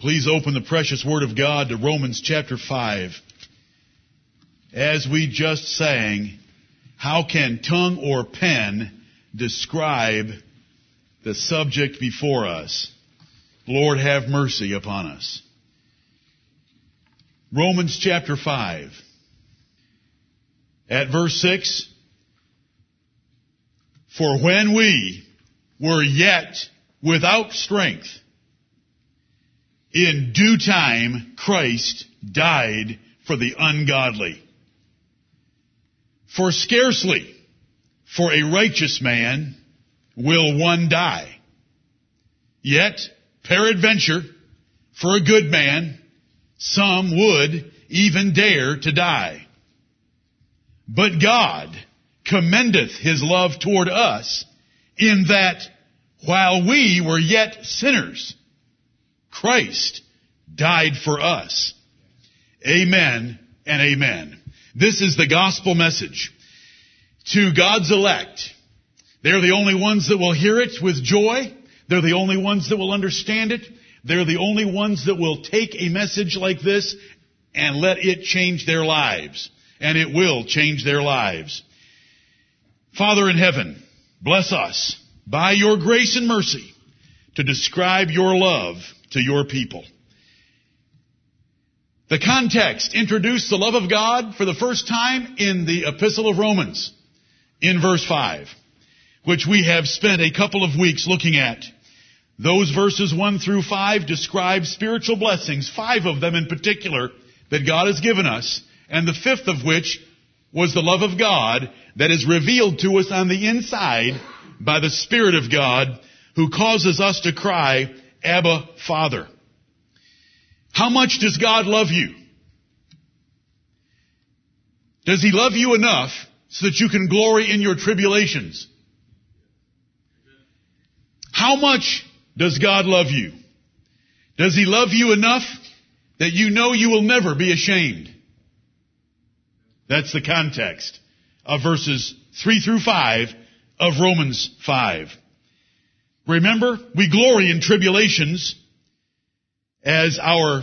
Please open the precious Word of God to Romans chapter 5. As we just sang, how can tongue or pen describe the subject before us? Lord, have mercy upon us. Romans chapter 5. At verse 6, For when we were yet without strength, in due time Christ died for the ungodly. For scarcely for a righteous man will one die. Yet, peradventure, for a good man, some would even dare to die. But God commendeth his love toward us in that while we were yet sinners, Christ died for us. Amen and amen. This is the gospel message to God's elect. They're the only ones that will hear it with joy. They're the only ones that will understand it. They're the only ones that will take a message like this and let it change their lives. And it will change their lives. Father in heaven, bless us by your grace and mercy to describe your love to your people. The context introduced the love of God for the first time in the Epistle of Romans in verse 5, which we have spent a couple of weeks looking at. Those verses 1 through 5 describe spiritual blessings, five of them in particular that God has given us, and the fifth of which was the love of God that is revealed to us on the inside by the Spirit of God who causes us to cry, Abba, Father. How much does God love you? Does He love you enough so that you can glory in your tribulations? How much does God love you? Does He love you enough that you know you will never be ashamed? That's the context of verses 3 through 5 of Romans 5. Remember, we glory in tribulations as our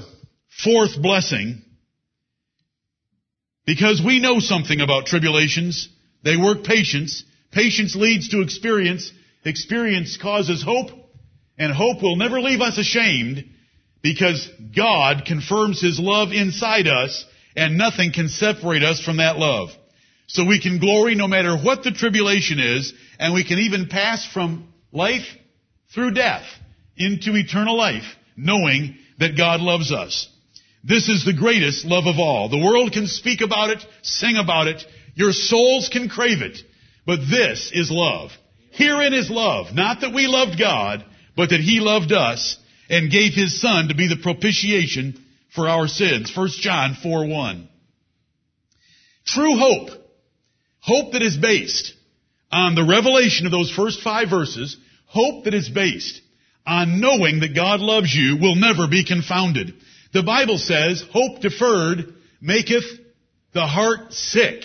fourth blessing because we know something about tribulations. They work patience. Patience leads to experience. Experience causes hope. And hope will never leave us ashamed because God confirms His love inside us and nothing can separate us from that love. So we can glory no matter what the tribulation is and we can even pass from life through death into eternal life, knowing that God loves us. This is the greatest love of all. The world can speak about it, sing about it, your souls can crave it, but this is love. Herein is love, not that we loved God, but that He loved us and gave His Son to be the propitiation for our sins. 1 John 4 1. True hope, hope that is based on the revelation of those first five verses, Hope that is based on knowing that God loves you will never be confounded. The Bible says, hope deferred maketh the heart sick.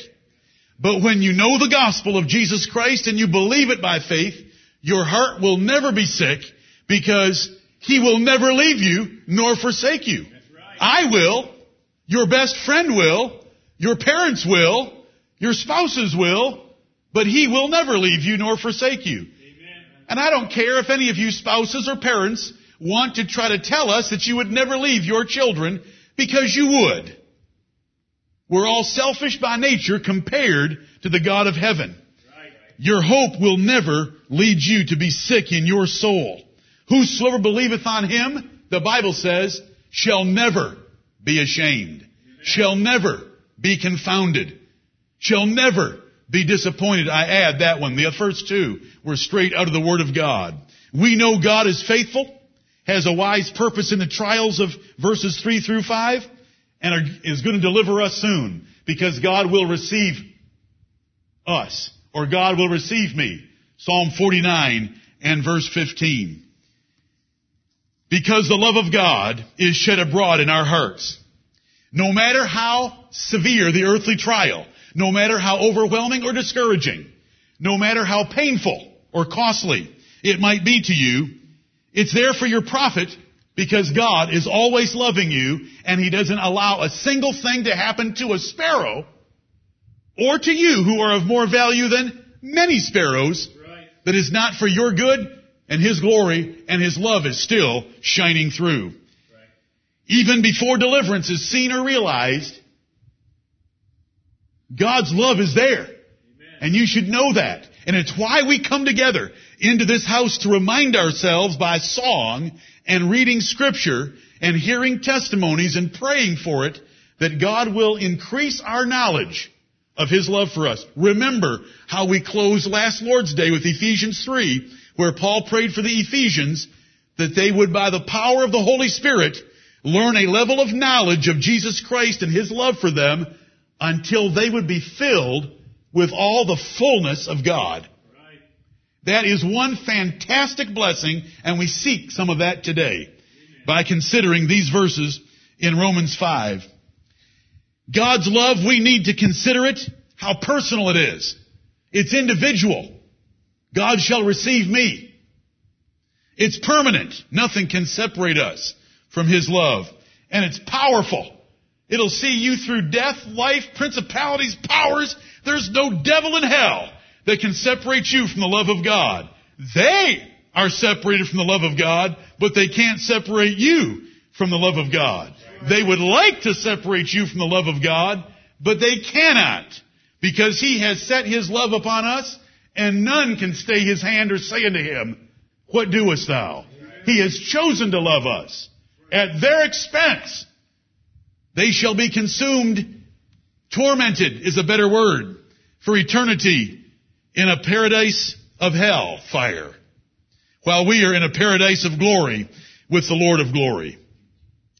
But when you know the gospel of Jesus Christ and you believe it by faith, your heart will never be sick because He will never leave you nor forsake you. Right. I will. Your best friend will. Your parents will. Your spouses will. But He will never leave you nor forsake you. And I don't care if any of you spouses or parents want to try to tell us that you would never leave your children because you would. We're all selfish by nature compared to the God of heaven. Your hope will never lead you to be sick in your soul. Whosoever believeth on him, the Bible says, shall never be ashamed, shall never be confounded, shall never be disappointed. I add that one. The first two were straight out of the Word of God. We know God is faithful, has a wise purpose in the trials of verses 3 through 5, and are, is going to deliver us soon because God will receive us, or God will receive me. Psalm 49 and verse 15. Because the love of God is shed abroad in our hearts. No matter how severe the earthly trial, no matter how overwhelming or discouraging, no matter how painful or costly it might be to you, it's there for your profit Because God is always loving you and He doesn't allow a single thing to happen to a sparrow or to you who are of more value than many sparrows Right. that is not for your good and His glory and His love is still shining through. Right. Even before deliverance is seen or realized, God's love is there. And you should know that. And it's why we come together into this house to remind ourselves by song and reading scripture and hearing testimonies and praying for it that God will increase our knowledge of His love for us. Remember how we closed last Lord's Day with Ephesians 3 where Paul prayed for the Ephesians that they would by the power of the Holy Spirit learn a level of knowledge of Jesus Christ and His love for them until they would be filled with all the fullness of God. Right. That is one fantastic blessing, and we seek some of that today by considering these verses in Romans 5. God's love, we need to consider it how personal it is. It's individual. God shall receive me. It's permanent. Nothing can separate us from His love. And it's powerful. It'll see you through death, life, principalities, powers. There's no devil in hell that can separate you from the love of God. They are separated from the love of God, but they can't separate you from the love of God. They would like to separate you from the love of God, but they cannot because He has set His love upon us and none can stay His hand or say unto Him, what doest thou? He has chosen to love us at their expense. They shall be consumed. Tormented is a better word for eternity in a paradise of hell fire. While we are in a paradise of glory with the Lord of glory.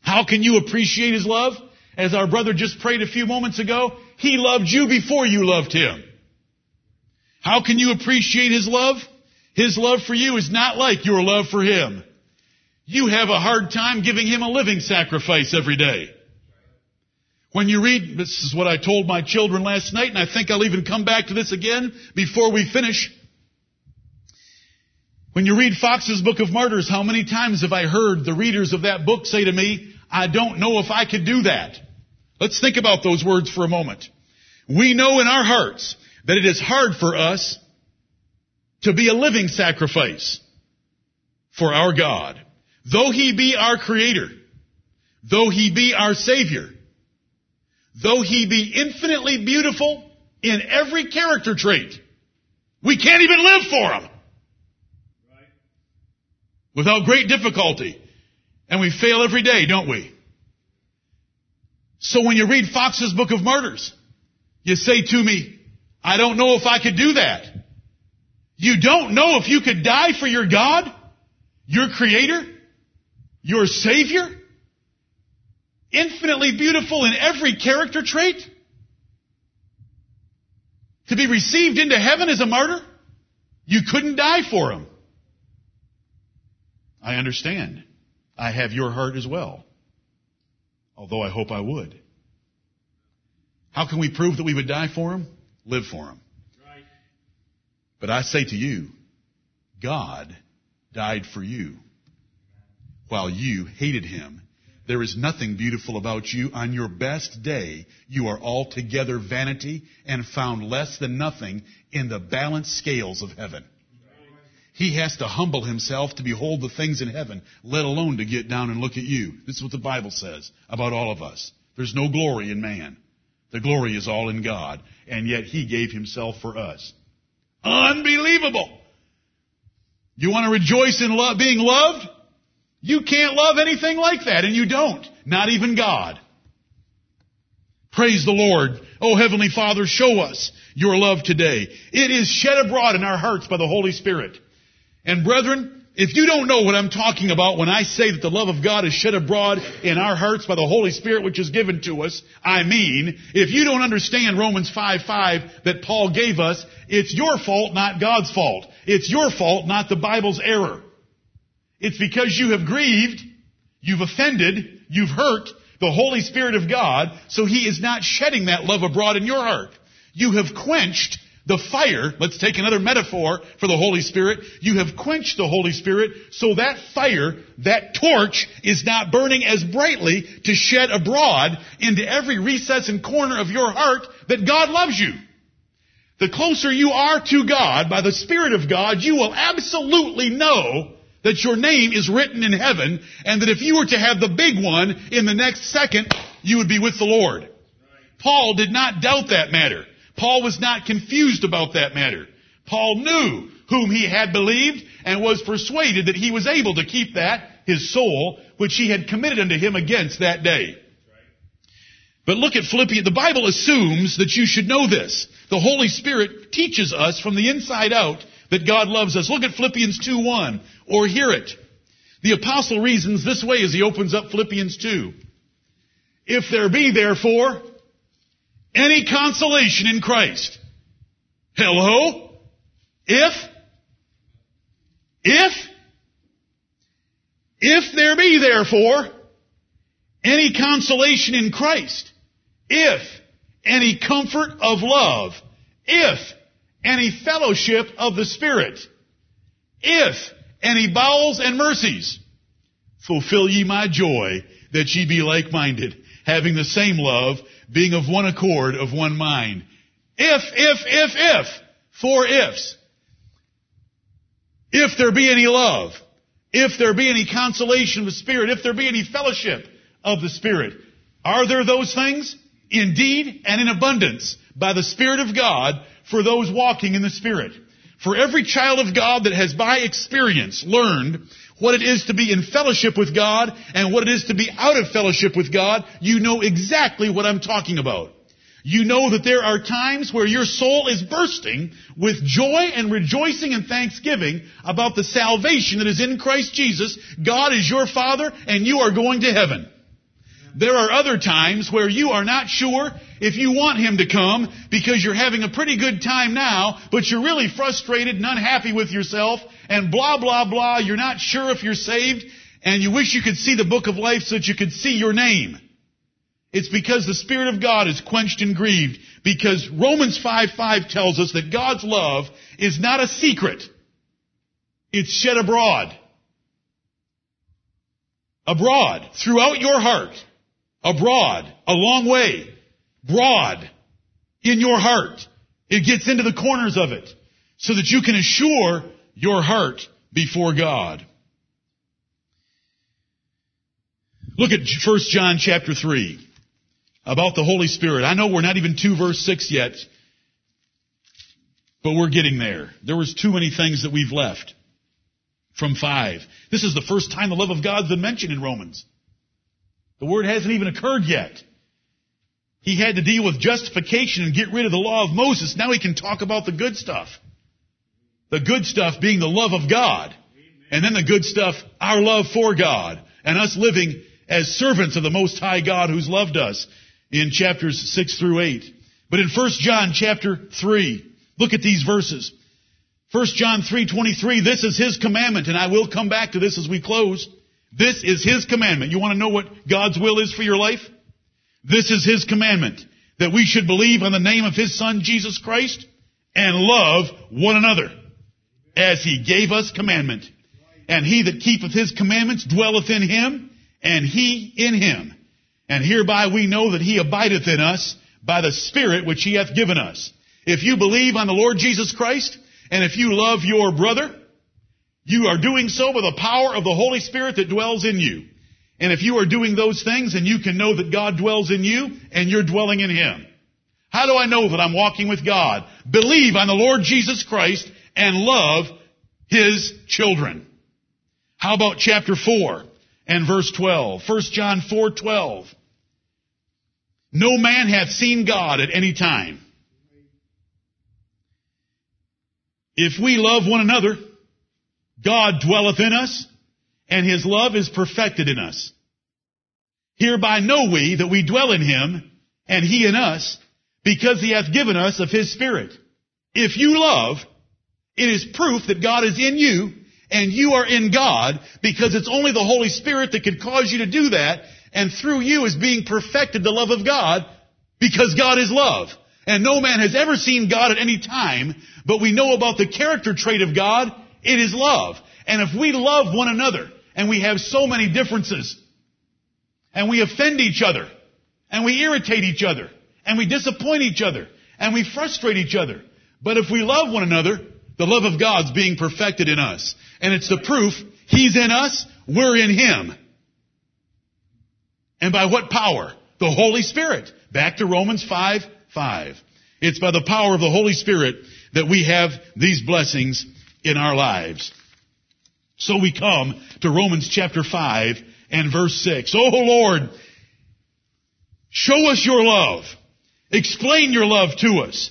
How can you appreciate His love? As our brother just prayed a few moments ago, He loved you before you loved Him. How can you appreciate His love? His love for you is not like your love for Him. You have a hard time giving Him a living sacrifice every day. When you read, this is what I told my children last night, and I think I'll even come back to this again before we finish. When you read Foxe's Book of Martyrs, how many times have I heard the readers of that book say to me, I don't know if I could do that. Let's think about those words for a moment. We know in our hearts that it is hard for us to be a living sacrifice for our God. Though He be our Creator, though He be our Savior, though He be infinitely beautiful in every character trait, we can't even live for Him Right. without great difficulty. And we fail every day, don't we? So when you read Foxe's Book of Martyrs, you say to me, I don't know if I could do that. You don't know if you could die for your God, your Creator, your Savior, infinitely beautiful in every character trait? To be received into heaven as a martyr? You couldn't die for Him. I understand. I have your heart as well. Although I hope I would. How can we prove that we would die for Him? Live for Him. But I say to you, God died for you while you hated Him. There is nothing beautiful about you. On your best day, you are altogether vanity and found less than nothing in the balanced scales of heaven. He has to humble himself to behold the things in heaven, let alone to get down and look at you. This is what the Bible says about all of us. There's no glory in man. The glory is all in God. And yet He gave Himself for us. Unbelievable! You want to rejoice in being loved? You can't love anything like that, and you don't. Not even God. Praise the Lord. Oh, Heavenly Father, show us your love today. It is shed abroad in our hearts by the Holy Spirit. And brethren, if you don't know what I'm talking about when I say that the love of God is shed abroad in our hearts by the Holy Spirit which is given to us, I mean, if you don't understand Romans 5 5 that Paul gave us, it's your fault, not God's fault. It's your fault, not the Bible's error. It's because you have grieved, you've offended, you've hurt the Holy Spirit of God, so He is not shedding that love abroad in your heart. You have quenched the fire, let's take another metaphor for the Holy Spirit. You have quenched the Holy Spirit so that fire, that torch is not burning as brightly to shed abroad into every recess and corner of your heart that God loves you. The closer you are to God by the Spirit of God, you will absolutely know that your name is written in heaven and that if you were to have the big one in the next second, you would be with the Lord. Paul did not doubt that matter. Paul was not confused about that matter. Paul knew whom he had believed and was persuaded that he was able to keep that, his soul, which he had committed unto him against that day. But look at Philippians. The Bible assumes that you should know this. The Holy Spirit teaches us from the inside out that God loves us. Look at Philippians 2.1 or hear it. The apostle reasons this way as he opens up Philippians 2. If there be therefore any consolation in Christ. Hello? If? If? If there be therefore any consolation in Christ, if any comfort of love, if any fellowship of the Spirit, if any bowels and mercies, fulfill ye my joy that ye be like-minded, having the same love, being of one accord, of one mind. If, if, if, if, four ifs. If there be any love, if there be any consolation of the Spirit, if there be any fellowship of the Spirit. Are there those things? Indeed, and in abundance, by the Spirit of God, for those walking in the Spirit. For every child of God that has by experience learned what it is to be in fellowship with God and what it is to be out of fellowship with God, you know exactly what I'm talking about. You know that there are times where your soul is bursting with joy and rejoicing and thanksgiving about the salvation that is in Christ Jesus. God is your Father and you are going to heaven. There are other times where you are not sure if you want Him to come because you're having a pretty good time now, but you're really frustrated and unhappy with yourself and blah, blah, blah. You're not sure if you're saved and you wish you could see the book of life so that you could see your name. It's because the Spirit of God is quenched and grieved because Romans 5, 5 tells us that God's love is not a secret. It's shed abroad. Abroad, throughout your heart abroad, a long way, broad, in your heart. It gets into the corners of it so that you can assure your heart before God. Look at 1 John chapter 3 about the Holy Spirit. I know we're not even 2 verse 6 yet, but we're getting there. There was too many things that we've left from 5. This is the first time the love of God's been mentioned in Romans. The word hasn't even occurred yet. He had to deal with justification and get rid of the law of Moses. Now he can talk about the good stuff. The good stuff being the love of God. And then the good stuff, our love for God. And us living as servants of the Most High God who's loved us in chapters 6 through 8. But in 1 John chapter 3, look at these verses. 1 John 3:23 this is his commandment and I will come back to this as we close this is His commandment. You want to know what God's will is for your life? This is His commandment. That we should believe on the name of His Son, Jesus Christ, and love one another. As He gave us commandment. And he that keepeth His commandments dwelleth in Him, and He in Him. And hereby we know that He abideth in us by the Spirit which He hath given us. If you believe on the Lord Jesus Christ, and if you love your brother, you are doing so by the power of the Holy Spirit that dwells in you. And if you are doing those things, and you can know that God dwells in you and you're dwelling in Him. How do I know that I'm walking with God? Believe on the Lord Jesus Christ and love His children. How about chapter 4 and verse 12? 1 John 4, 12. No man hath seen God at any time. If we love one another, God dwelleth in us, and his love is perfected in us. Hereby know we that we dwell in him, and he in us, because he hath given us of his Spirit. If you love, it is proof that God is in you, and you are in God, because it's only the Holy Spirit that could cause you to do that, and through you is being perfected the love of God, because God is love. And no man has ever seen God at any time, but we know about the character trait of God. It is love. And if we love one another, and we have so many differences, and we offend each other, and we irritate each other, and we disappoint each other, and we frustrate each other. But if we love one another, the love of God's being perfected in us. And it's the proof He's in us, we're in Him. And by what power? The Holy Spirit. Back to Romans 5, 5. It's by the power of the Holy Spirit that we have these blessings in our lives. So we come to Romans chapter 5 and verse 6. Oh Lord, show us your love. Explain your love to us.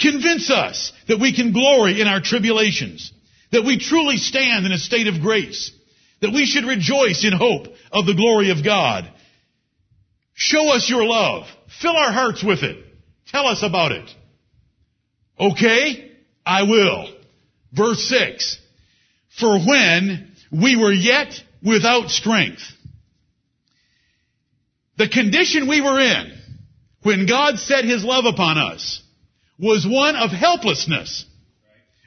Convince us that we can glory in our tribulations, that we truly stand in a state of grace, that we should rejoice in hope of the glory of God. Show us your love. Fill our hearts with it. Tell us about it. Okay? I will. Verse 6. For when we were yet without strength, the condition we were in when God set His love upon us was one of helplessness.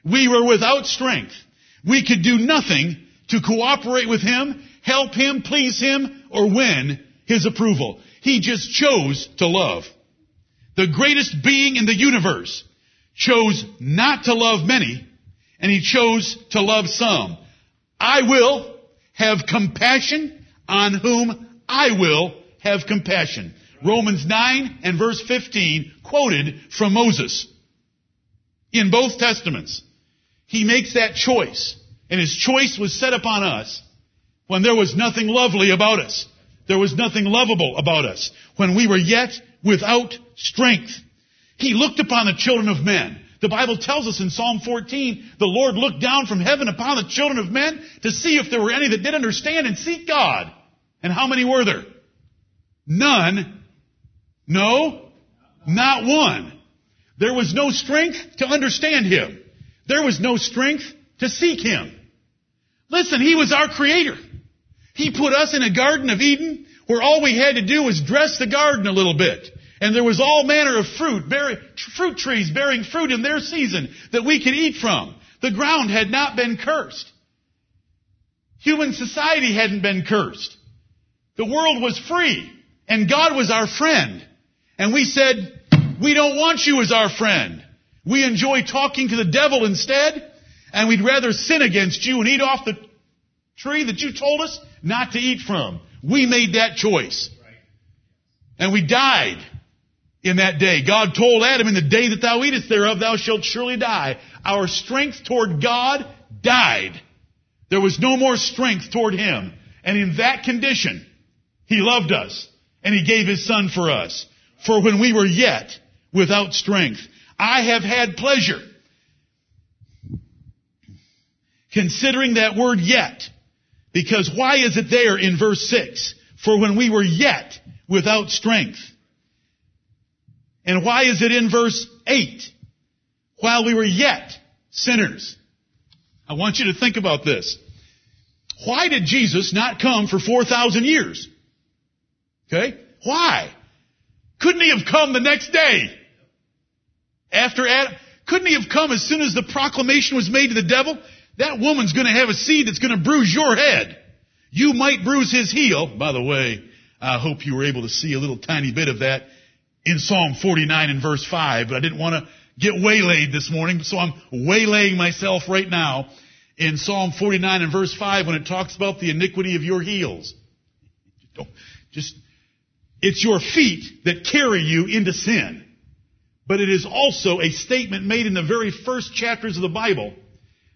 We were without strength. We could do nothing to cooperate with Him, help Him, please Him, or win His approval. He just chose to love. The greatest being in the universe chose not to love many, and He chose to love some. I will have compassion on whom I will have compassion. Romans 9 and verse 15 quoted from Moses. In both testaments, he makes that choice. And his choice was set upon us when there was nothing lovely about us. There was nothing lovable about us. When we were yet without strength. He looked upon the children of men. The Bible tells us in Psalm 14, the Lord looked down from heaven upon the children of men to see if there were any that did understand and seek God. And how many were there? None no, not one. There was no strength to understand Him. There was no strength to seek Him. Listen, He was our Creator. He put us in a Garden of Eden where all we had to do was dress the garden a little bit. And there was all manner of fruit, bearing, fruit trees bearing fruit in their season that we could eat from. The ground had not been cursed. Human society hadn't been cursed. The world was free. And God was our friend. And we said, we don't want you as our friend. We enjoy talking to the devil instead, and we'd rather sin against you and eat off the tree that you told us not to eat from. We made that choice. And we died in that day. God told Adam, in the day that thou eatest thereof, thou shalt surely die. Our strength toward God died. There was no more strength toward Him. And in that condition, He loved us, and He gave His Son for us for when we were yet without strength. I have had pleasure. Considering that word yet. Because why is it there in verse 6? For when we were yet without strength. And why is it in verse 8? While we were yet sinners. I want you to think about this. Why did Jesus not come for 4,000 years? Okay? Why? Couldn't he have come the next day? After Adam? Couldn't he have come as soon as the proclamation was made to the devil? That woman's gonna have a seed that's gonna bruise your head. You might bruise his heel. By the way, I hope you were able to see a little tiny bit of that in Psalm 49 and verse 5, but I didn't want to get waylaid this morning, so I'm waylaying myself right now in Psalm 49 and verse 5 when it talks about the iniquity of your heels. Just it's your feet that carry you into sin. But it is also a statement made in the very first chapters of the Bible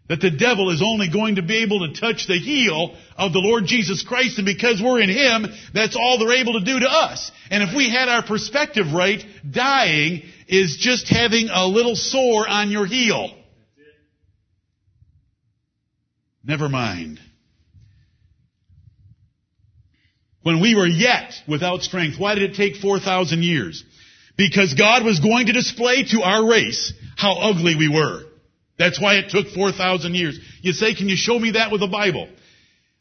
that the devil is only going to be able to touch the heel of the Lord Jesus Christ, and because we're in Him, that's all they're able to do to us. And if we had our perspective right, dying is just having a little sore on your heel. Never mind. when we were yet without strength. Why did it take 4,000 years? Because God was going to display to our race how ugly we were. That's why it took 4,000 years. You say, can you show me that with the Bible?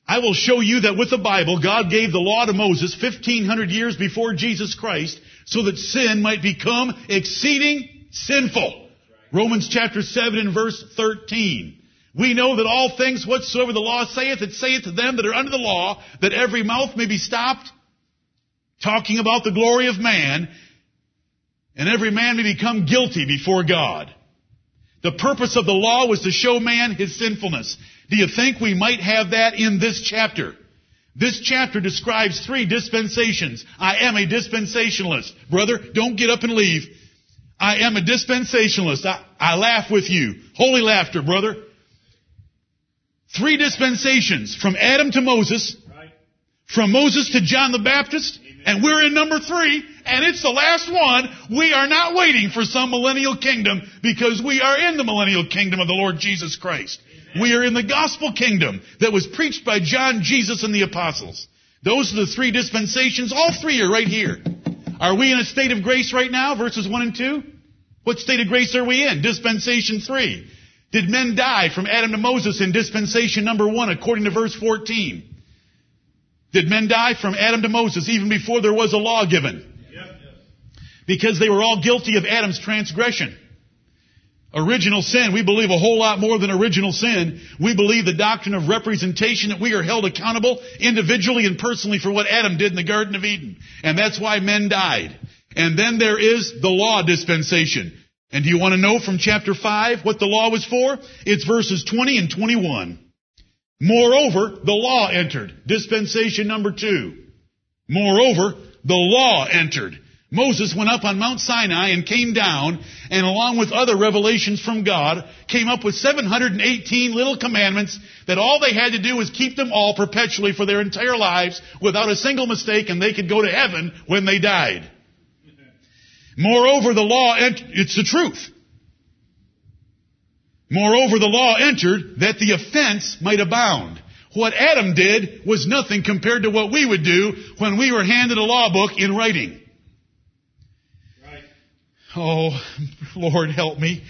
I will show you that with the Bible, God gave the law to Moses 1500 years before Jesus Christ so that sin might become exceeding sinful. Romans chapter 7 and verse 13. We know that all things whatsoever the law saith, it saith to them that are under the law, that every mouth may be stopped, talking about the glory of man, and every man may become guilty before God. The purpose of the law was to show man his sinfulness. Do you think we might have that in this chapter? This chapter describes three dispensations. I am a dispensationalist. Brother, don't get up and leave. I am a dispensationalist. I, I laugh with you. Holy laughter, brother. Three dispensations from Adam to Moses, from Moses to John the Baptist, and we're in number three, and it's the last one. We are not waiting for some millennial kingdom because we are in the millennial kingdom of the Lord Jesus Christ. We are in the gospel kingdom that was preached by John, Jesus, and the apostles. Those are the three dispensations. All three are right here. Are we in a state of grace right now? Verses 1 and 2? What state of grace are we in? Dispensation 3. Did men die from Adam to Moses in dispensation number 1 according to verse 14? Did men die from Adam to Moses even before there was a law given? Because they were all guilty of Adam's transgression. Original sin, we believe a whole lot more than original sin. We believe the doctrine of representation that we are held accountable individually and personally for what Adam did in the Garden of Eden. And that's why men died. And then there is the law dispensation. And do you want to know from chapter 5 what the law was for? It's verses 20 and 21. Moreover, the law entered. Dispensation number 2. Moreover, the law entered. Moses went up on Mount Sinai and came down, and along with other revelations from God, came up with 718 little commandments that all they had to do was keep them all perpetually for their entire lives without a single mistake, and they could go to heaven when they died. Moreover, the law, ent- it's the truth. Moreover, the law entered that the offense might abound. What Adam did was nothing compared to what we would do when we were handed a law book in writing. Oh, Lord, help me.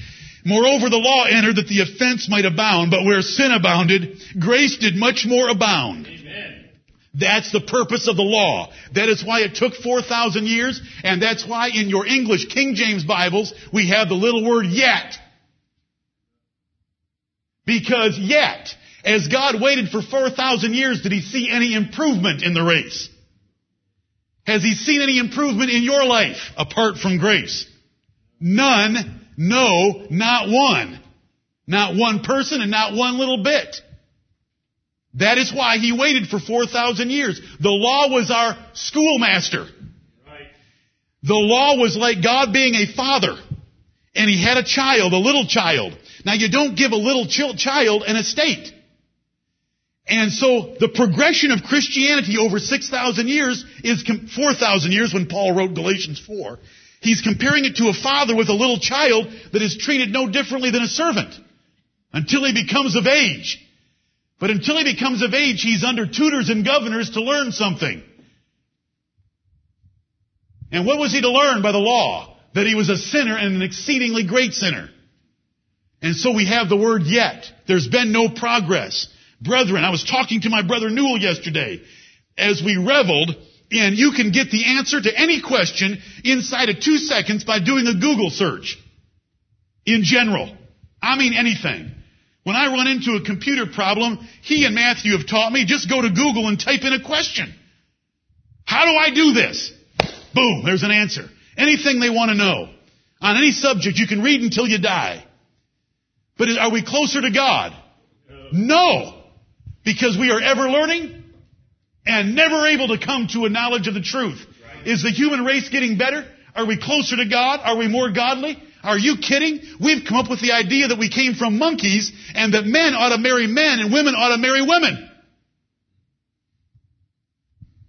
Moreover, the law entered that the offense might abound, but where sin abounded, grace did much more abound. Amen. That's the purpose of the law. That is why it took 4,000 years, and that's why in your English King James Bibles, we have the little word yet. Because yet, as God waited for 4,000 years, did He see any improvement in the race? Has He seen any improvement in your life apart from grace? None. No, not one. Not one person and not one little bit. That is why he waited for 4,000 years. The law was our schoolmaster. Right. The law was like God being a father. And he had a child, a little child. Now you don't give a little child an estate. And so the progression of Christianity over 6,000 years is 4,000 years when Paul wrote Galatians 4 He's comparing it to a father with a little child that is treated no differently than a servant until he becomes of age. But until he becomes of age, he's under tutors and governors to learn something. And what was he to learn by the law? That he was a sinner and an exceedingly great sinner. And so we have the word yet. There's been no progress. Brethren, I was talking to my brother Newell yesterday. As we reveled and you can get the answer to any question inside of two seconds by doing a Google search. In general. I mean anything. When I run into a computer problem, he and Matthew have taught me just go to Google and type in a question. How do I do this? Boom, there's an answer. Anything they want to know. On any subject, you can read until you die. But are we closer to God? No. Because we are ever learning and never able to come to a knowledge of the truth. Is the human race getting better? Are we closer to God? Are we more godly? Are you kidding? We've come up with the idea that we came from monkeys and that men ought to marry men and women ought to marry women.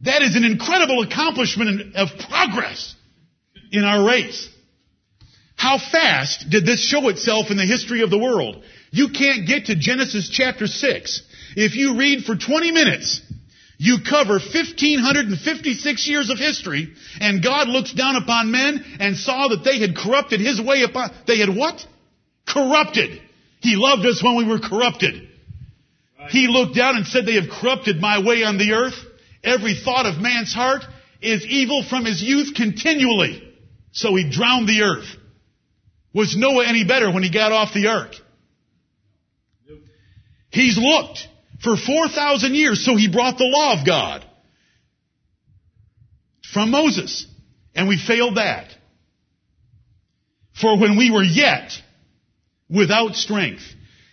That is an incredible accomplishment of progress in our race. How fast did this show itself in the history of the world? You can't get to Genesis chapter 6. If you read for 20 minutes, you cover 1556 years of history, and God looks down upon men and saw that they had corrupted His way upon, they had what? Corrupted. He loved us when we were corrupted. Right. He looked down and said, they have corrupted my way on the earth, every thought of man's heart, is evil from his youth continually. So he drowned the earth. Was Noah any better when he got off the ark? He's looked for 4,000 years, so he brought the law of God from Moses. And we failed that. For when we were yet without strength,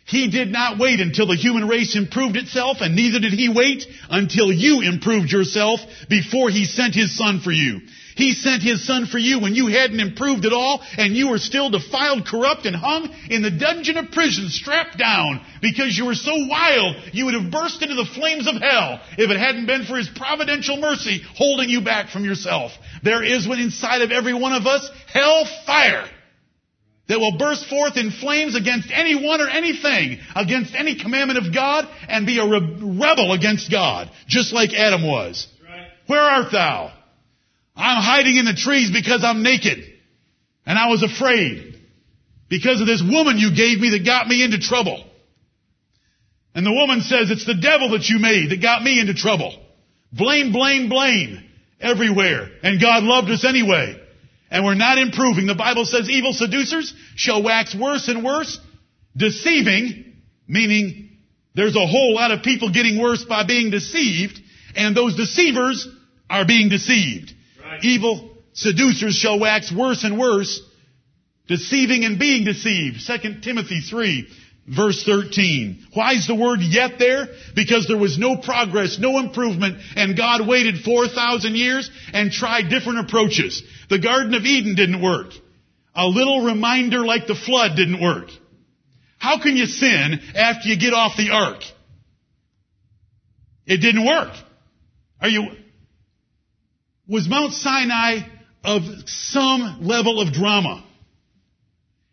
he did not wait until the human race improved itself, and neither did he wait until you improved yourself before he sent his son for you. He sent his son for you when you hadn't improved at all, and you were still defiled, corrupt, and hung in the dungeon of prison, strapped down, because you were so wild you would have burst into the flames of hell if it hadn't been for his providential mercy holding you back from yourself. There is inside of every one of us hell fire that will burst forth in flames against anyone or anything, against any commandment of God, and be a re- rebel against God, just like Adam was. Right. Where art thou? I'm hiding in the trees because I'm naked. And I was afraid. Because of this woman you gave me that got me into trouble. And the woman says, it's the devil that you made that got me into trouble. Blame, blame, blame everywhere. And God loved us anyway and we're not improving. The Bible says evil seducers shall wax worse and worse, deceiving, meaning there's a whole lot of people getting worse by being deceived, and those deceivers are being deceived. Evil seducers shall wax worse and worse, deceiving and being deceived. 2 Timothy 3, Verse 13. Why is the word yet there? Because there was no progress, no improvement, and God waited 4,000 years and tried different approaches. The Garden of Eden didn't work. A little reminder like the flood didn't work. How can you sin after you get off the ark? It didn't work. Are you, was Mount Sinai of some level of drama?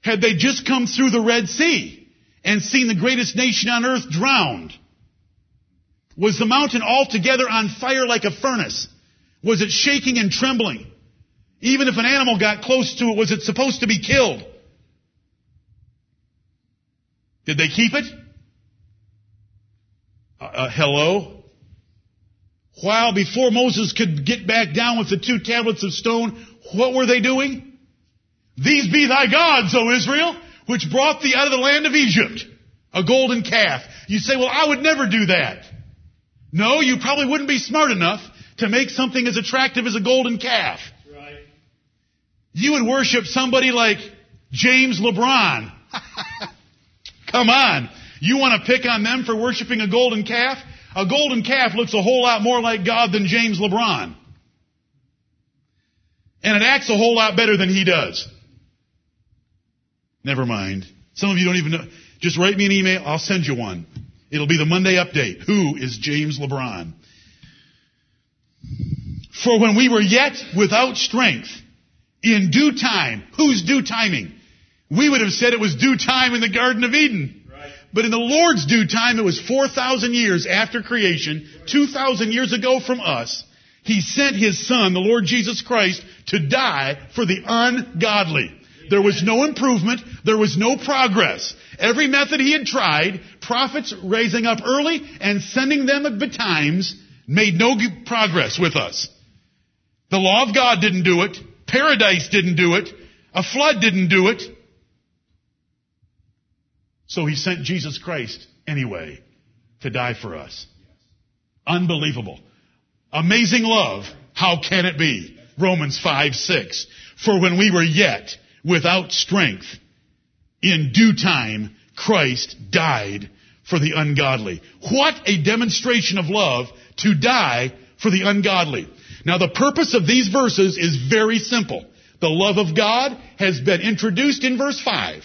Had they just come through the Red Sea? and seen the greatest nation on earth drowned? Was the mountain altogether on fire like a furnace? Was it shaking and trembling? Even if an animal got close to it, was it supposed to be killed? Did they keep it? Uh, uh, hello? While before Moses could get back down with the two tablets of stone, what were they doing? These be thy gods, O Israel which brought thee out of the land of Egypt, a golden calf. You say, well, I would never do that. No, you probably wouldn't be smart enough to make something as attractive as a golden calf. Right. You would worship somebody like James LeBron. Come on. You want to pick on them for worshiping a golden calf? A golden calf looks a whole lot more like God than James LeBron. And it acts a whole lot better than he does. Never mind. Some of you don't even know. Just write me an email. I'll send you one. It'll be the Monday update. Who is James LeBron? For when we were yet without strength, in due time, whose due timing? We would have said it was due time in the Garden of Eden. But in the Lord's due time, it was 4,000 years after creation, 2,000 years ago from us. He sent His Son, the Lord Jesus Christ, to die for the ungodly. There was no improvement. There was no progress. Every method he had tried, prophets raising up early and sending them at betimes, made no progress with us. The law of God didn't do it. Paradise didn't do it. A flood didn't do it. So he sent Jesus Christ anyway to die for us. Unbelievable. Amazing love. How can it be? Romans 5, 6. For when we were yet without strength, in due time, Christ died for the ungodly. What a demonstration of love to die for the ungodly. Now the purpose of these verses is very simple. The love of God has been introduced in verse 5.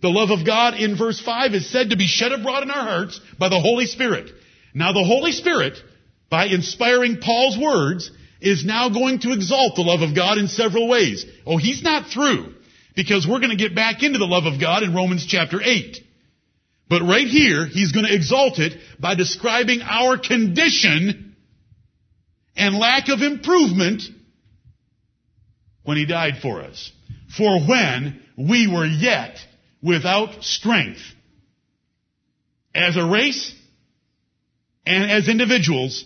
The love of God in verse 5 is said to be shed abroad in our hearts by the Holy Spirit. Now the Holy Spirit, by inspiring Paul's words, is now going to exalt the love of God in several ways. Oh, he's not through because we're going to get back into the love of God in Romans chapter 8. But right here, he's going to exalt it by describing our condition and lack of improvement when he died for us. For when we were yet without strength, as a race and as individuals,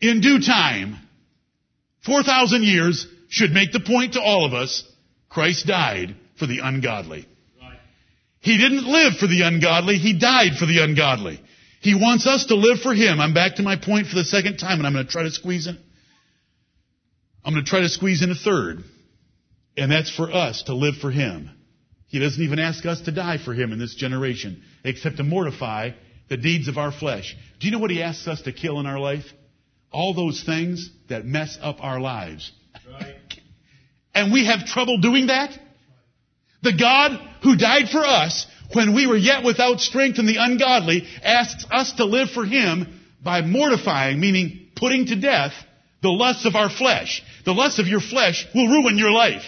in due time, 4,000 years should make the point to all of us, Christ died for the ungodly. He didn't live for the ungodly, He died for the ungodly. He wants us to live for Him. I'm back to my point for the second time and I'm going to try to squeeze in. I'm going to try to squeeze in a third. And that's for us to live for Him. He doesn't even ask us to die for Him in this generation, except to mortify the deeds of our flesh. Do you know what He asks us to kill in our life? All those things that mess up our lives. Right. and we have trouble doing that? The God who died for us when we were yet without strength and the ungodly asks us to live for Him by mortifying, meaning putting to death the lusts of our flesh. The lusts of your flesh will ruin your life.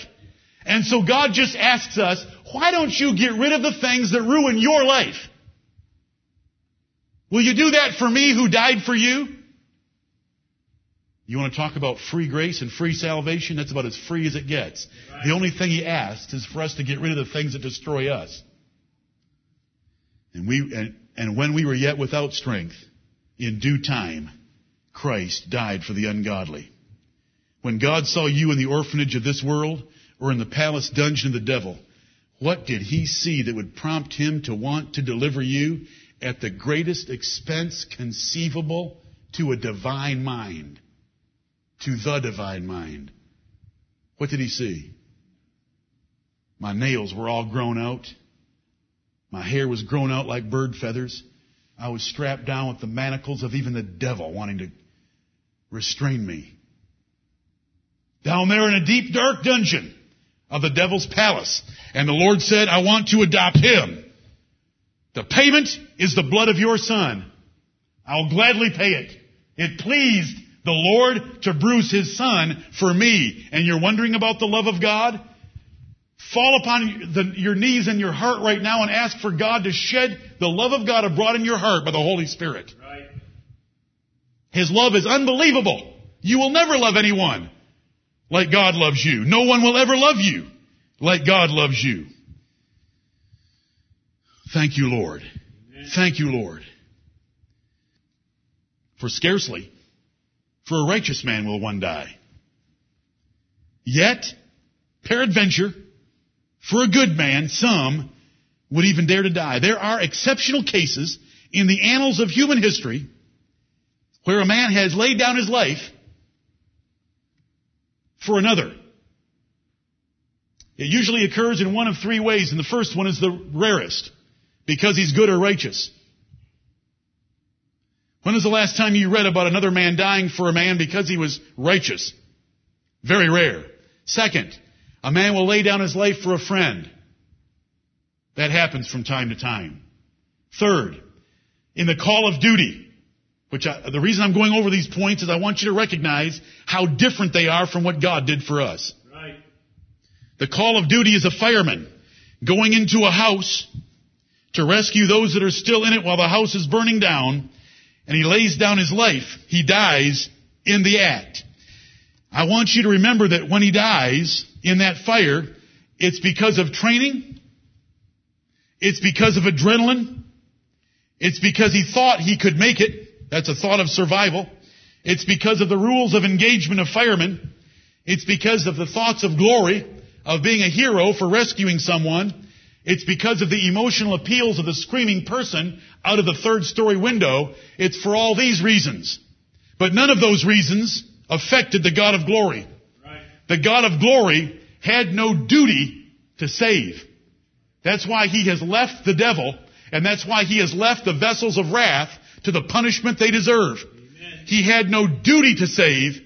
And so God just asks us, why don't you get rid of the things that ruin your life? Will you do that for me who died for you? You want to talk about free grace and free salvation? That's about as free as it gets. The only thing he asks is for us to get rid of the things that destroy us. And we, and, and when we were yet without strength, in due time, Christ died for the ungodly. When God saw you in the orphanage of this world, or in the palace dungeon of the devil, what did he see that would prompt him to want to deliver you at the greatest expense conceivable to a divine mind? to the divine mind. What did he see? My nails were all grown out. My hair was grown out like bird feathers. I was strapped down with the manacles of even the devil wanting to restrain me. Down there in a deep dark dungeon of the devil's palace. And the Lord said, I want to adopt him. The payment is the blood of your son. I'll gladly pay it. It pleased the Lord to bruise his son for me. And you're wondering about the love of God? Fall upon the, your knees and your heart right now and ask for God to shed the love of God abroad in your heart by the Holy Spirit. Right. His love is unbelievable. You will never love anyone like God loves you. No one will ever love you like God loves you. Thank you, Lord. Thank you, Lord. For scarcely for a righteous man will one die. Yet, peradventure, for a good man, some would even dare to die. There are exceptional cases in the annals of human history where a man has laid down his life for another. It usually occurs in one of three ways, and the first one is the rarest, because he's good or righteous. When was the last time you read about another man dying for a man because he was righteous? Very rare. Second, a man will lay down his life for a friend. That happens from time to time. Third, in the call of duty, which I, the reason I'm going over these points is I want you to recognize how different they are from what God did for us. Right. The call of duty is a fireman going into a house to rescue those that are still in it while the house is burning down and he lays down his life, he dies in the act. I want you to remember that when he dies in that fire, it's because of training. It's because of adrenaline. It's because he thought he could make it. That's a thought of survival. It's because of the rules of engagement of firemen. It's because of the thoughts of glory, of being a hero for rescuing someone. It's because of the emotional appeals of the screaming person out of the third story window. It's for all these reasons. But none of those reasons affected the God of glory. Right. The God of glory had no duty to save. That's why he has left the devil, and that's why he has left the vessels of wrath to the punishment they deserve. Amen. He had no duty to save.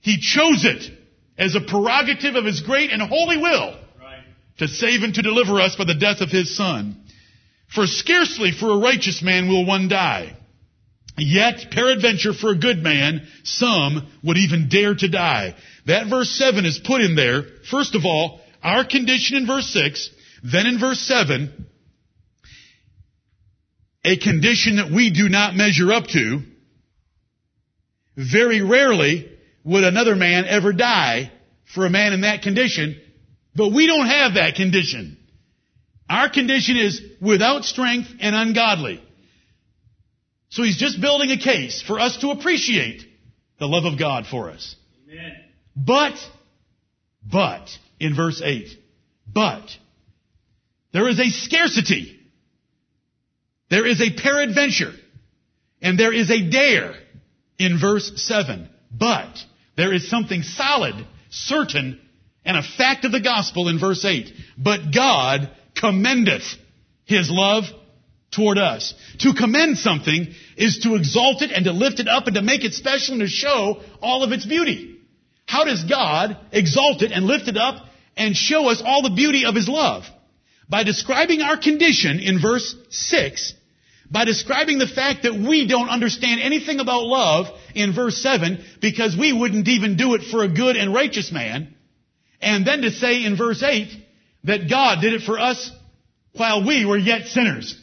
He chose it as a prerogative of his great and holy will to save and to deliver us by the death of his son. For scarcely for a righteous man will one die. Yet, peradventure for a good man, some would even dare to die. That verse 7 is put in there. First of all, our condition in verse 6, then in verse 7, a condition that we do not measure up to. Very rarely would another man ever die for a man in that condition but we don't have that condition. Our condition is without strength and ungodly. So he's just building a case for us to appreciate the love of God for us. Amen. But, but, in verse 8, but, there is a scarcity. There is a peradventure. And there is a dare in verse 7. But, there is something solid, certain, and a fact of the gospel in verse 8. But God commendeth His love toward us. To commend something is to exalt it and to lift it up and to make it special and to show all of its beauty. How does God exalt it and lift it up and show us all the beauty of His love? By describing our condition in verse 6, by describing the fact that we don't understand anything about love in verse 7 because we wouldn't even do it for a good and righteous man, and then to say in verse 8 that God did it for us while we were yet sinners.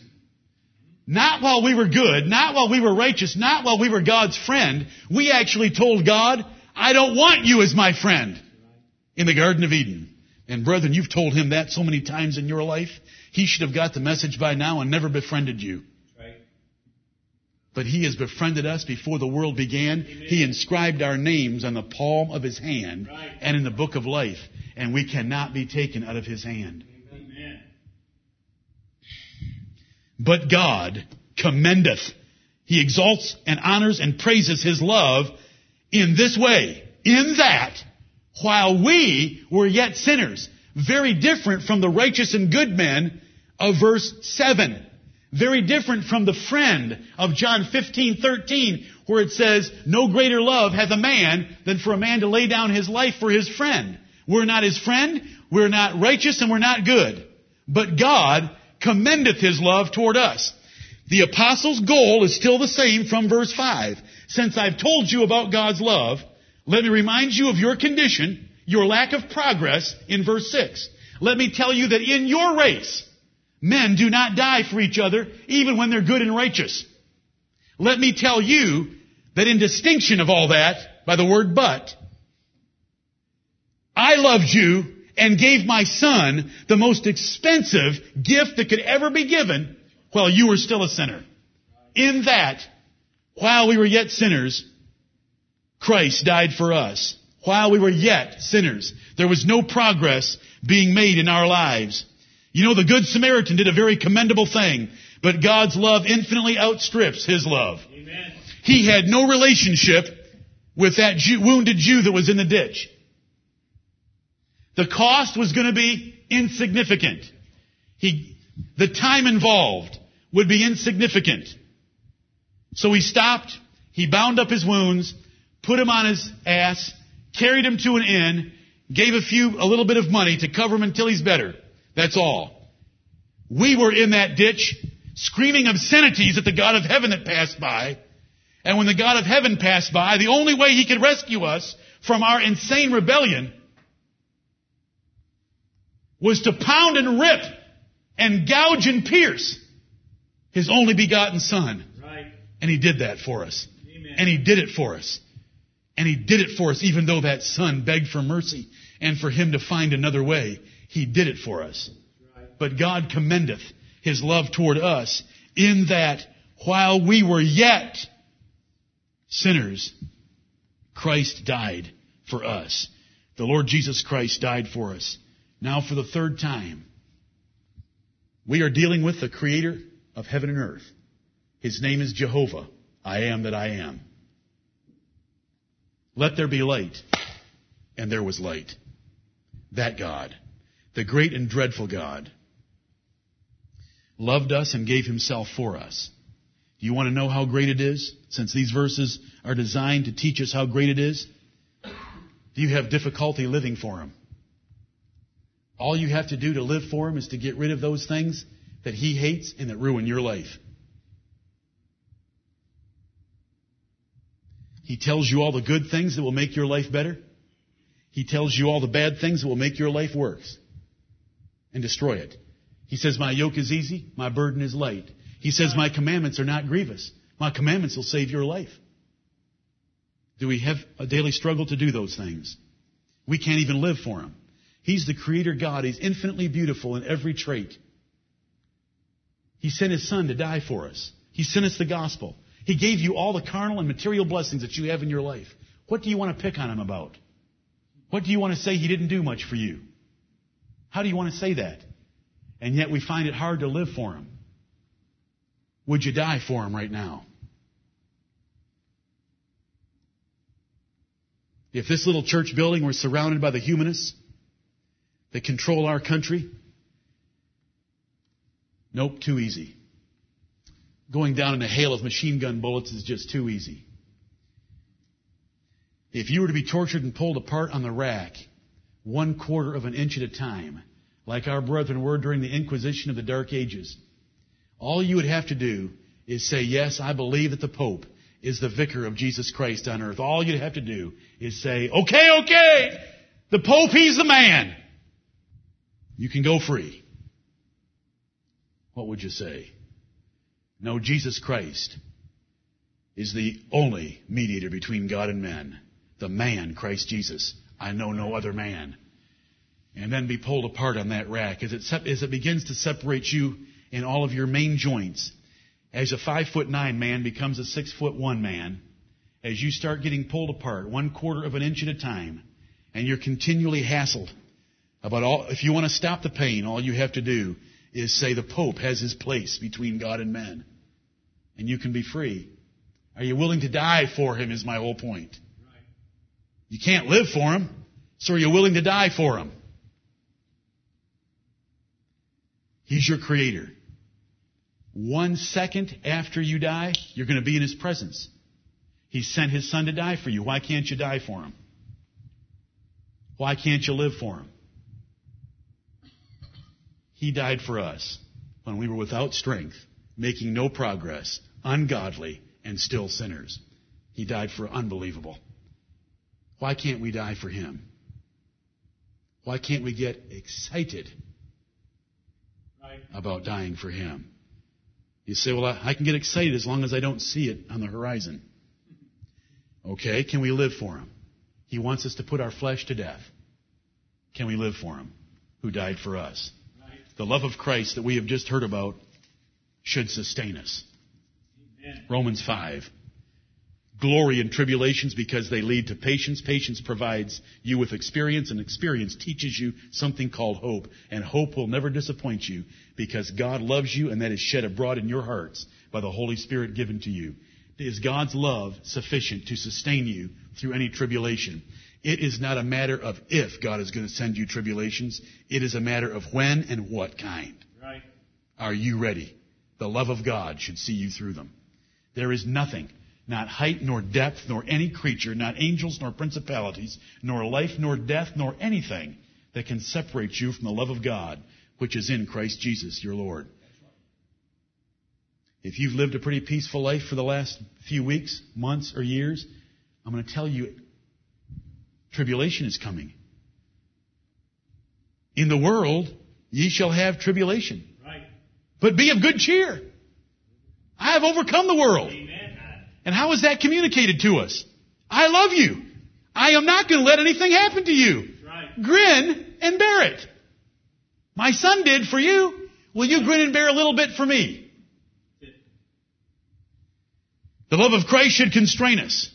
Not while we were good, not while we were righteous, not while we were God's friend. We actually told God, I don't want you as my friend in the Garden of Eden. And brethren, you've told him that so many times in your life. He should have got the message by now and never befriended you. But he has befriended us before the world began. Amen. He inscribed our names on the palm of his hand right. and in the book of life. And we cannot be taken out of his hand. Amen. But God commendeth. He exalts and honors and praises his love in this way. In that, while we were yet sinners, very different from the righteous and good men of verse 7. Very different from the friend of John 15, 13, where it says, No greater love hath a man than for a man to lay down his life for his friend. We're not his friend, we're not righteous, and we're not good. But God commendeth his love toward us. The apostle's goal is still the same from verse 5. Since I've told you about God's love, let me remind you of your condition, your lack of progress in verse 6. Let me tell you that in your race, Men do not die for each other, even when they're good and righteous. Let me tell you that in distinction of all that, by the word but, I loved you and gave my son the most expensive gift that could ever be given while you were still a sinner. In that, while we were yet sinners, Christ died for us. While we were yet sinners, there was no progress being made in our lives. You know, the Good Samaritan did a very commendable thing, but God's love infinitely outstrips His love. Amen. He had no relationship with that Jew, wounded Jew that was in the ditch. The cost was going to be insignificant. He, the time involved would be insignificant. So he stopped, he bound up his wounds, put him on his ass, carried him to an inn, gave a few, a little bit of money to cover him until he's better. That's all. We were in that ditch screaming obscenities at the God of heaven that passed by. And when the God of heaven passed by, the only way he could rescue us from our insane rebellion was to pound and rip and gouge and pierce his only begotten son. Right. And he did that for us. Amen. And he did it for us. And he did it for us even though that son begged for mercy and for him to find another way. He did it for us. But God commendeth his love toward us in that while we were yet sinners, Christ died for us. The Lord Jesus Christ died for us. Now for the third time, we are dealing with the creator of heaven and earth. His name is Jehovah. I am that I am. Let there be light. And there was light. That God the great and dreadful God, loved us and gave himself for us. Do you want to know how great it is? Since these verses are designed to teach us how great it is, do you have difficulty living for him? All you have to do to live for him is to get rid of those things that he hates and that ruin your life. He tells you all the good things that will make your life better. He tells you all the bad things that will make your life worse and destroy it. He says, My yoke is easy, my burden is light. He says, My commandments are not grievous. My commandments will save your life. Do we have a daily struggle to do those things? We can't even live for Him. He's the Creator God. He's infinitely beautiful in every trait. He sent His Son to die for us. He sent us the gospel. He gave you all the carnal and material blessings that you have in your life. What do you want to pick on Him about? What do you want to say he didn't do much for you? How do you want to say that? And yet we find it hard to live for him. Would you die for him right now? If this little church building were surrounded by the humanists that control our country, nope, too easy. Going down in a hail of machine gun bullets is just too easy. If you were to be tortured and pulled apart on the rack, one quarter of an inch at a time, like our brethren were during the Inquisition of the Dark Ages, all you would have to do is say, Yes, I believe that the Pope is the vicar of Jesus Christ on earth. All you'd have to do is say, Okay, okay, the Pope, he's the man. You can go free. What would you say? No, Jesus Christ is the only mediator between God and men the man, Christ Jesus. I know no other man. And then be pulled apart on that rack as it, as it begins to separate you in all of your main joints. As a five foot nine man becomes a six foot one man, as you start getting pulled apart one quarter of an inch at a time, and you're continually hassled about all, if you want to stop the pain, all you have to do is say the Pope has his place between God and men. And you can be free. Are you willing to die for him is my whole point. You can't live for him, so are you willing to die for him? He's your creator. One second after you die, you're going to be in his presence. He sent his son to die for you. Why can't you die for him? Why can't you live for him? He died for us when we were without strength, making no progress, ungodly, and still sinners. He died for unbelievable. Why can't we die for him? Why can't we get excited about dying for him? You say, well, I, can get excited as long as I don't see it on the horizon. Okay, can we live for him? He wants us to put our flesh to death. Can we live for him who died for us? The love of Christ that we have just heard about should sustain us. Amen. Romans 5 glory in tribulations because they lead to patience. Patience provides you with experience, and experience teaches you something called hope. And hope will never disappoint you because God loves you, and that is shed abroad in your hearts by the Holy Spirit given to you. Is God's love sufficient to sustain you through any tribulation? It is not a matter of if God is going to send you tribulations. It is a matter of when and what kind. Right. Are you ready? The love of God should see you through them. There is nothing not height nor depth nor any creature, not angels nor principalities, nor life nor death nor anything that can separate you from the love of God which is in Christ Jesus your Lord. If you've lived a pretty peaceful life for the last few weeks, months, or years, I'm going to tell you tribulation is coming. In the world, ye shall have tribulation. But be of good cheer. I have overcome the world. Amen. And how is that communicated to us? I love you. I am not going to let anything happen to you. Right. Grin and bear it. My son did for you. Will you grin and bear a little bit for me? The love of Christ should constrain us.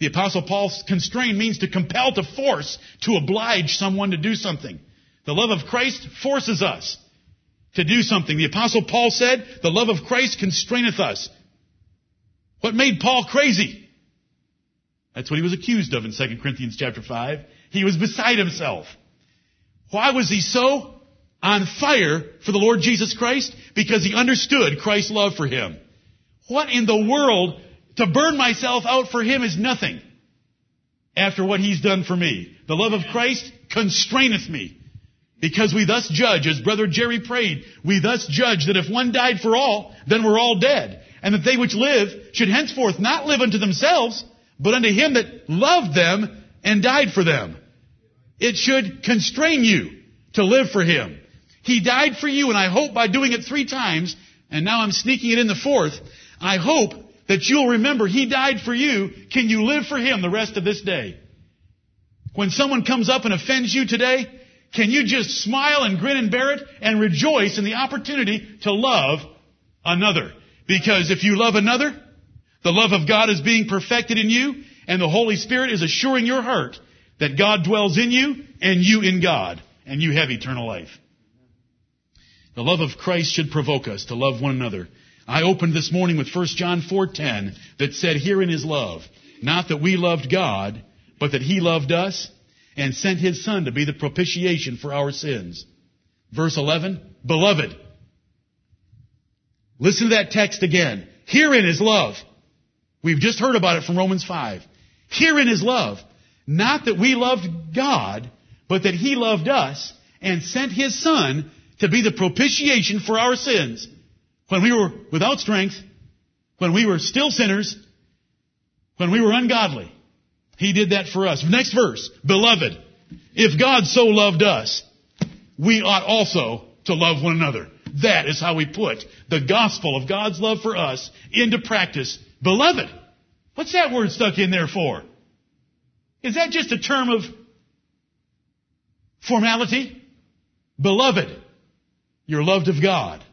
The apostle Paul's constrain means to compel, to force, to oblige someone to do something. The love of Christ forces us to do something. The apostle Paul said, the love of Christ constraineth us. What made Paul crazy? That's what he was accused of in 2 Corinthians chapter 5. He was beside himself. Why was he so on fire for the Lord Jesus Christ? Because he understood Christ's love for him. What in the world to burn myself out for him is nothing after what he's done for me. The love of Christ constraineth me. Because we thus judge, as Brother Jerry prayed, we thus judge that if one died for all, then we're all dead and that they which live should henceforth not live unto themselves, but unto him that loved them and died for them. It should constrain you to live for him. He died for you, and I hope by doing it three times, and now I'm sneaking it in the fourth, I hope that you'll remember he died for you. Can you live for him the rest of this day? When someone comes up and offends you today, can you just smile and grin and bear it and rejoice in the opportunity to love another? Because if you love another, the love of God is being perfected in you, and the Holy Spirit is assuring your heart that God dwells in you and you in God, and you have eternal life. The love of Christ should provoke us to love one another. I opened this morning with 1 John 4:10 that said, "Herein is love, not that we loved God, but that he loved us and sent his son to be the propitiation for our sins." Verse 11, "Beloved, listen to that text again. Herein is love. We've just heard about it from Romans 5. Herein is love, not that we loved God, but that he loved us and sent his son to be the propitiation for our sins. When we were without strength, when we were still sinners, when we were ungodly, he did that for us. Next verse. Beloved, if God so loved us, we ought also to love one another. That is how we put the gospel of God's love for us into practice. Beloved. What's that word stuck in there for? Is that just a term of formality? Beloved. You're loved of God.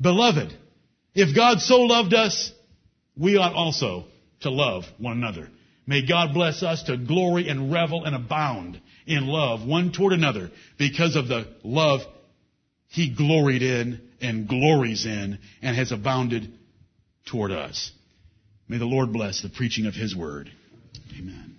Beloved. If God so loved us, we ought also to love one another. May God bless us to glory and revel and abound in love one toward another because of the love he gloried in and glories in and has abounded toward us. May the Lord bless the preaching of his word. Amen.